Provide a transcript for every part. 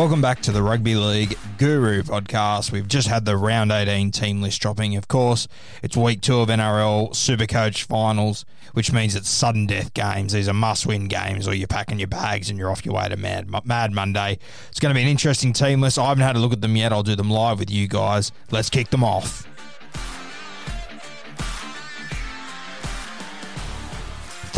Welcome back to the Rugby League Guru podcast. We've just had the round 18 team list dropping. Of course, it's week two of NRL Supercoach finals, which means it's sudden death games. These are must win games, or you're packing your bags and you're off your way to Mad, Mad Monday. It's going to be an interesting team list. I haven't had a look at them yet. I'll do them live with you guys. Let's kick them off.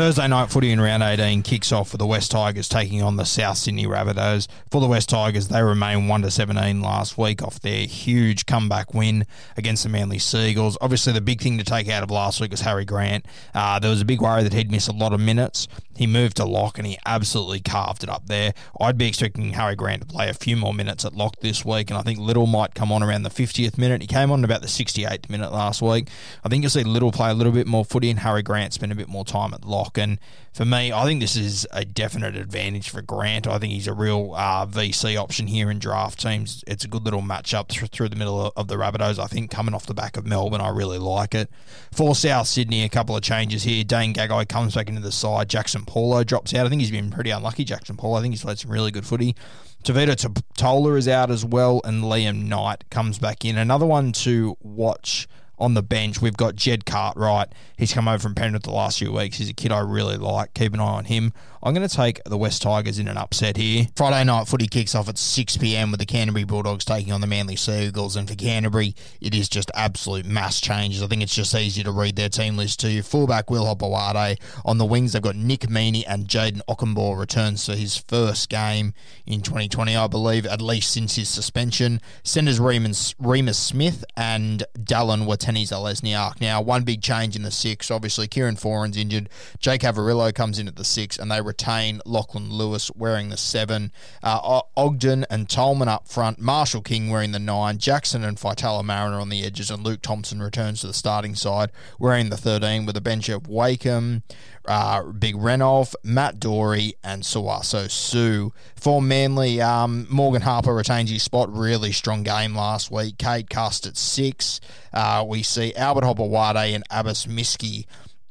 Thursday night footy in round 18 kicks off with the West Tigers taking on the South Sydney Rabbitohs. For the West Tigers, they remain 1 to 17 last week off their huge comeback win against the Manly Sea Eagles. Obviously, the big thing to take out of last week was Harry Grant. Uh, there was a big worry that he'd miss a lot of minutes. He moved to lock and he absolutely carved it up there. I'd be expecting Harry Grant to play a few more minutes at lock this week, and I think Little might come on around the 50th minute. He came on about the 68th minute last week. I think you'll see Little play a little bit more footy, and Harry Grant spend a bit more time at lock. And for me, I think this is a definite advantage for Grant. I think he's a real uh, VC option here in draft teams. It's a good little matchup th- through the middle of the Rabbitohs. I think coming off the back of Melbourne, I really like it. For South Sydney, a couple of changes here. Dane Gagai comes back into the side. Jaxson Paulo drops out. I think he's been pretty unlucky, Jaxson Paulo. I think he's played some really good footy. Tevita Tatola is out as well, and Liam Knight comes back in. Another one to watch on the bench. We've got Jed Cartwright. He's come over from Penrith the last few weeks. He's a kid I really like. Keep an eye on him. I'm going to take the West Tigers in an upset here. Friday night footy kicks off at 6 p.m. with the Canterbury Bulldogs taking on the Manly Sea Eagles. And for Canterbury, it is just absolute mass changes. I think it's just easy to read their team list too. Fullback Will Hopoate. On the wings, they've got Nick Meaney and Jayden Okunbor returns to his first game in 2020, I believe, at least since his suspension. Centers Remus, Reimis Smith and Dallin Watene-Zelezniak. Now, one big change in the six. Obviously, Kieran Foran's injured. Jake Averillo comes in at the six, and they retain Lachlan Lewis wearing the seven. Uh, Ogden and Tolman up front. Marshall King wearing the nine. Jackson and Faitala Mariner on the edges. And Luke Thompson returns to the starting side wearing the 13 with a bench of Wakeham, uh, Big Renolf, Matt Doorey, and Sauaso Sue. For Manly, um, Morgan Harper retains his spot. Really strong game last week. Cade Cust at six. Uh, we see Albert Hopoate and Abbas Miski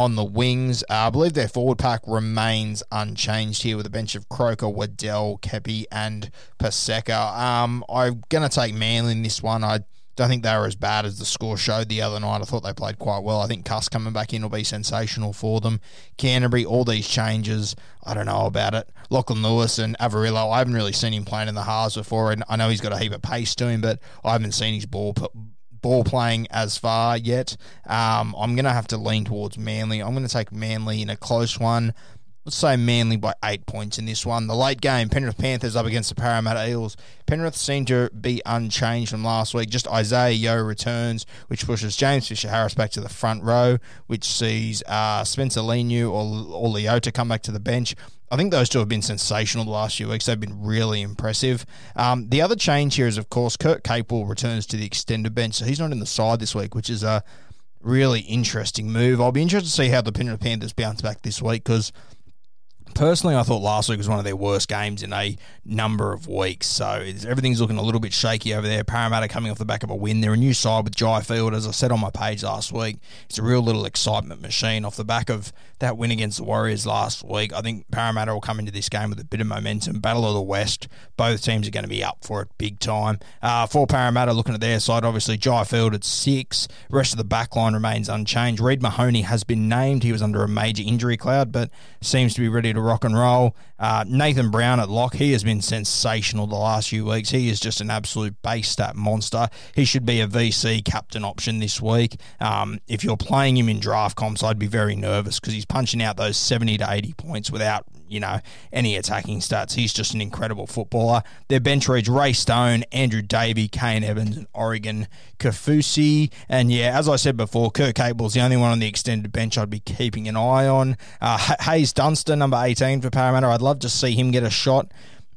on the wings. Uh, I believe their forward pack remains unchanged here with a bench of Croker, Waddell, Keppie, and Paseka. Um, I'm going to take Manly in this one. I don't think they were as bad as the score showed the other night. I thought they played quite well. I think Cuss coming back in will be sensational for them. Canterbury, all these changes, I don't know about it. Lachlan Lewis and Averillo, I haven't really seen him playing in the halves before, and I know he's got a heap of pace to him, but I haven't seen his ball ball playing as far yet. Um, I'm going to have to lean towards Manly. I'm going to take Manly in a close one. Let's say Manly by eight points in this one. The late game, Penrith Panthers up against the Parramatta Eels. Penrith seem to be unchanged from last week. Just Isaah Yeo returns, which pushes James Fisher Harris back to the front row, which sees uh, Spencer Leniu or, or Leota come back to the bench. I think those two have been sensational the last few weeks. They've been really impressive. Um, the other change here is, of course, Kurt Capewell returns to the extended bench, so he's not in the side this week, which is a really interesting move. I'll be interested to see how the Penrith Panthers bounce back this week because – Personally, I thought last week was one of their worst games in a number of weeks. So everything's looking a little bit shaky over there. Parramatta coming off the back of a win. They're a new side with Jai Field, as I said on my page last week. It's a real little excitement machine off the back of that win against the Warriors last week. I think Parramatta will come into this game with a bit of momentum. Battle of the West. Both teams are going to be up for it big time. Uh, for Parramatta, looking at their side, obviously Jai Field at six. Rest of the back line remains unchanged. Reed Mahoney has been named. He was under a major injury cloud, but seems to be ready to to rock and roll. Uh, Nathan Brown at lock, he has been sensational the last few weeks. He is just an absolute base stat monster. He should be a VC captain option this week. Um, if you're playing him in draft comps, I'd be very nervous because he's punching out those 70 to 80 points without you know, any attacking stats. He's just an incredible footballer. Their bench reads Ray Stone, Andrew Davey, Kane Evans, and Oregon Kaufusi. And yeah, as I said before, Kurt Capewell's the only one on the extended bench I'd be keeping an eye on. Uh, Haze Dunster, number 18 for Parramatta. I'd love to see him get a shot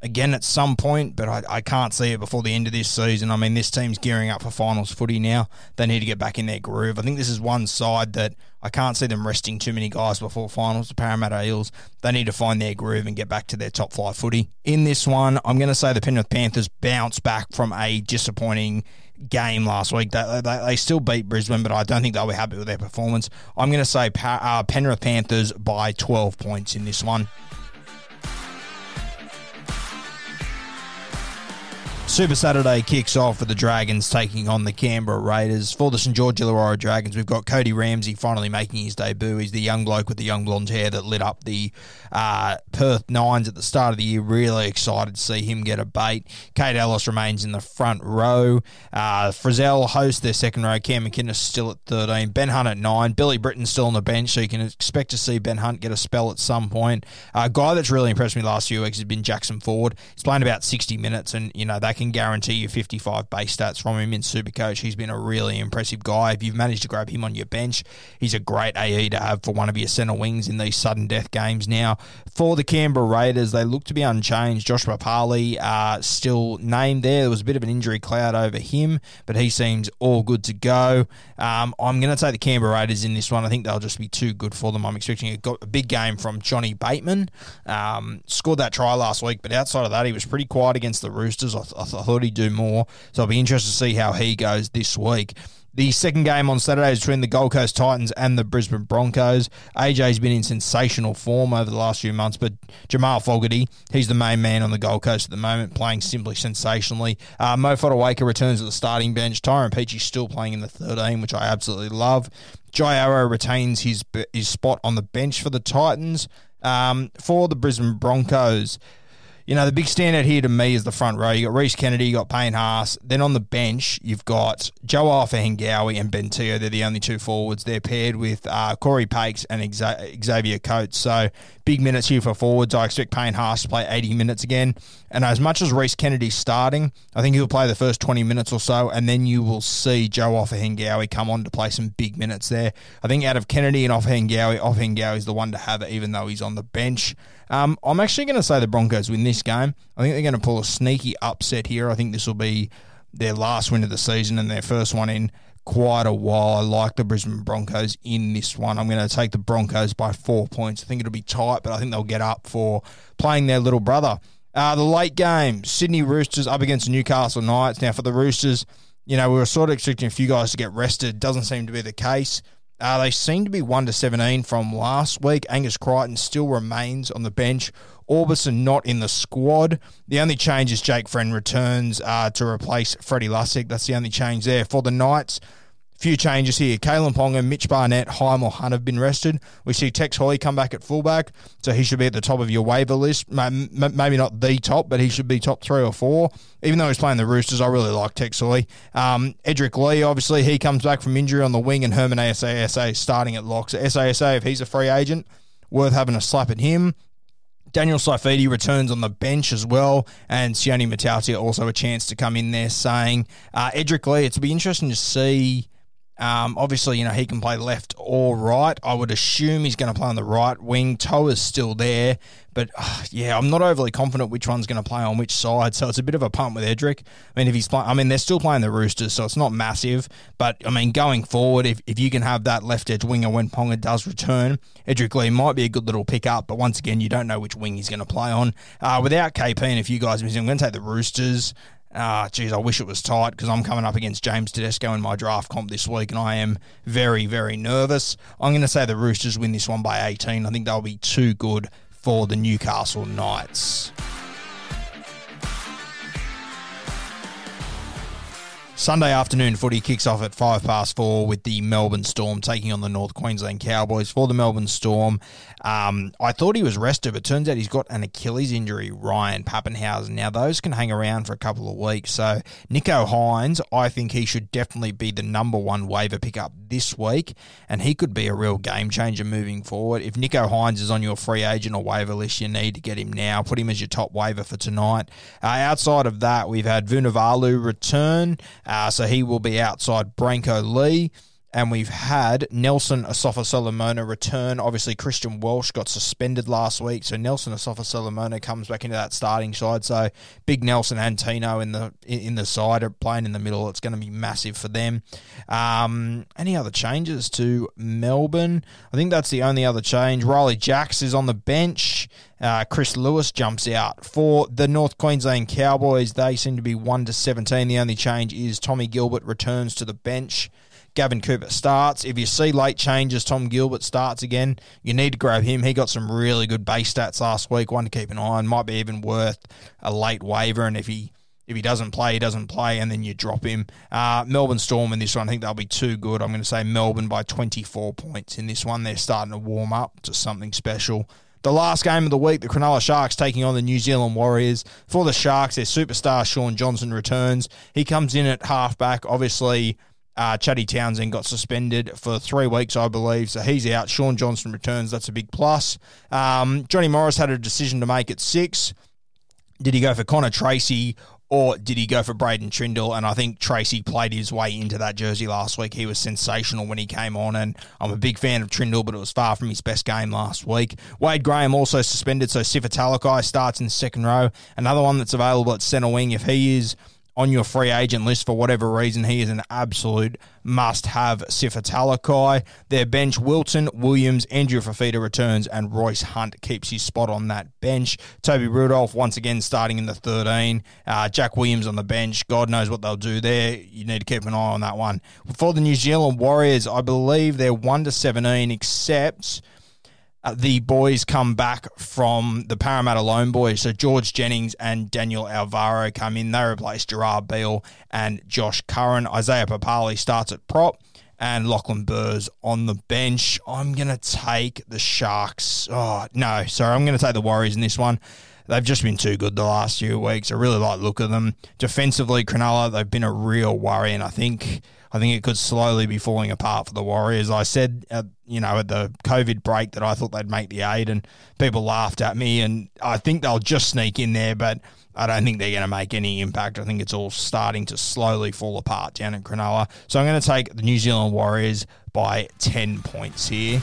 again at some point, but I, I can't see it before the end of this season. I mean, this team's gearing up for finals footy now. They need to get back in their groove. I think this is one side that I can't see them resting too many guys before finals. The Parramatta Eels, they need to find their groove and get back to their top five footy. In this one, I'm going to say the Penrith Panthers bounce back from a disappointing game last week. They, they, they, still beat Brisbane, but I don't think they'll be happy with their performance. I'm going to say uh, Penrith Panthers by 12 points in this one. Super Saturday kicks off with the Dragons taking on the Canberra Raiders. For the St George Illawarra Dragons, we've got Cody Ramsey finally making his debut. He's the young bloke with the young blonde hair that lit up the uh, Perth Nines at the start of the year. Really excited to see him get a bait. Kate Ellis remains in the front row. Uh, Frizell hosts their second row. Cam McInnes still at 13. Ben Hunt at 9. Billy Britton still on the bench, so you can expect to see Ben Hunt get a spell at some point. A guy that's really impressed me last few weeks has been Jackson Ford. He's playing about 60 minutes, and, you know, they can guarantee you 55 base stats from him in Supercoach. He's been a really impressive guy. If you've managed to grab him on your bench, he's a great AE to have for one of your centre wings in these sudden death games now. For the Canberra Raiders, they look to be unchanged. Joshua Papalii uh, still named there. There was a bit of an injury cloud over him, but he seems all good to go. Um, I'm going to take the Canberra Raiders in this one. I think they'll just be too good for them. I'm expecting a, a big game from Johnny Bateman. Um, scored that try last week, but outside of that, he was pretty quiet against the Roosters. I, I thought he'd do more. So I'll be interested to see how he goes this week. The second game on Saturday is between the Gold Coast Titans and the Brisbane Broncos. AJ's been in sensational form over the last few months, but Jamal Fogarty, he's the main man on the Gold Coast at the moment, playing simply sensationally. Uh, Mo Fotuaika returns at the starting bench. Tyrone Peachey still playing in the 13, which I absolutely love. Jai Arrow retains his his spot on the bench for the Titans. Um, for the Brisbane Broncos, you know, the big standout here to me is the front row. You got Rhys Kennedy, you got Payne Haas. Then on the bench, you've got Joe Ofahengaue and Ben Teo. They're the only two forwards. They're paired with uh, Corey Pakes and Xavier Coates. So big minutes here for forwards. I expect Payne Haas to play 80 minutes again. And as much as Rhys Kennedy's starting, I think he'll play the first 20 minutes or so, and then you will see Joe Ofahengaue come on to play some big minutes there. I think out of Kennedy and Ofahengaue, Ofahengaue is the one to have it, even though he's on the bench. Um, I'm actually going to say the Broncos win this game. I think they're going to pull a sneaky upset here. I think this will be their last win of the season and their first one in quite a while. I like the Brisbane Broncos in this one. I'm going to take the Broncos by four points. I think it'll be tight, but I think they'll get up for playing their little brother. Uh, the late game, Sydney Roosters up against Newcastle Knights. Now, for the Roosters, you know, we were sort of expecting a few guys to get rested. Doesn't seem to be the case. Uh, they seem to be 1 to 17 from last week. Angus Crichton still remains on the bench. Aubusson not in the squad. The only change is Jake Friend returns uh, to replace Freddie Lussick. That's the only change there. For the Knights, Few changes here. Kalyn Ponga, Mitch Barnett, Heim or Hunt have been rested. We see Tex Hoy come back at fullback, so he should be at the top of your waiver list. Maybe not the top, but he should be top three or four. Even though he's playing the Roosters, I really like Tex Hoy. Um, Edrick Lee, obviously, he comes back from injury on the wing, and Herman Ese'ese starting at lock. So SASA, if he's a free agent, worth having a slap at him. Daniel Saifiti returns on the bench as well, and Sione Matautia also a chance to come in there saying, uh, Edrick Lee, it'll be interesting to see um, obviously, you know, he can play left or right. I would assume he's going to play on the right wing. Toa's still there, but uh, yeah, I'm not overly confident which one's going to play on which side. So it's a bit of a punt with Edrick. I mean, if he's playing, I mean, they're still playing the Roosters, so it's not massive. But I mean, going forward, if, if you can have that left edge winger when Ponga does return, Edrick Lee might be a good little pick up. But once again, you don't know which wing he's going to play on. Uh, without KP and a few guys missing, I'm going to take the Roosters. Ah, geez, I wish it was tight because I'm coming up against James Tedesco in my draft comp this week, and I am very, very nervous. I'm going to say the Roosters win this one by 18. I think they'll be too good for the Newcastle Knights. Sunday afternoon footy kicks off at five past four with the Melbourne Storm taking on the North Queensland Cowboys. For the Melbourne Storm, um, I thought he was rested, but turns out he's got an Achilles injury, Ryan Papenhuyzen. Now, those can hang around for a couple of weeks. So, Nicho Hynes, I think he should definitely be the number one waiver pickup this week, and he could be a real game changer moving forward. If Nicho Hynes is on your free agent or waiver list, you need to get him now. Put him as your top waiver for tonight. Uh, outside of that, we've had Vunivalu return. Uh, so he will be outside Brenko Lee. And we've had Nelson Asofa Solomona return. Obviously, Christian Welch got suspended last week, so Nelson Asofa Solomona comes back into that starting side. So big Nelson and Tino in the in the side are playing in the middle. It's going to be massive for them. Um, any other changes to Melbourne? I think that's the only other change. Riley Jacks is on the bench. Uh, Chris Lewis jumps out for the North Queensland Cowboys. They seem to be one to seventeen. The only change is Tommy Gilbert returns to the bench. Gavin Cooper starts. If you see late changes, Tom Gilbert starts again. You need to grab him. He got some really good base stats last week. One to keep an eye on. Might be even worth a late waiver. And if he if he doesn't play, he doesn't play, and then you drop him. Uh, Melbourne Storm in this one, I think they'll be too good. I'm going to say Melbourne by 24 points in this one. They're starting to warm up to something special. The last game of the week, the Cronulla Sharks taking on the New Zealand Warriors. For the Sharks, their superstar Shaun Johnson returns. He comes in at halfback. Obviously, uh, Chatty Townsend got suspended for three weeks, I believe, so he's out. Shaun Johnson returns. That's a big plus. Um, Johnny Morris had a decision to make at six. Did he go for Connor Tracey or did he go for Braydon Trindall? And I think Tracy played his way into that jersey last week. He was sensational when he came on, and I'm a big fan of Trindall, but it was far from his best game last week. Wade Graham also suspended, so Sifa Talakai starts in the second row. Another one that's available at centre wing if he is on your free agent list for whatever reason, he is an absolute must have. Sifa Talakai. Their bench, Wilton, Williams, Andrew Fifita returns, and Royce Hunt keeps his spot on that bench. Toby Rudolph once again starting in the 13. Uh, Jack Williams on the bench. God knows what they'll do there. You need to keep an eye on that one. For the New Zealand Warriors, I believe they're 1 to 17, except Uh, the boys come back from the Parramatta Lone Boys. So George Jennings and Daniel Alvaro come in. They replace Gerard Beale and Josh Curran. Isaiah Papali starts at prop and Lachlan Burrs on the bench. I'm going to take the Sharks. Oh, no, sorry. I'm going to take the Warriors in this one. They've just been too good the last few weeks. I really like look of them. Defensively, Cronulla, they've been a real worry, and I think I think it could slowly be falling apart for the Warriors. I said, you know, at the COVID break that I thought they'd make the eight, and people laughed at me. And I think they'll just sneak in there, but I don't think they're going to make any impact. I think it's all starting to slowly fall apart down in Cronulla. So I'm going to take the New Zealand Warriors by 10 points here.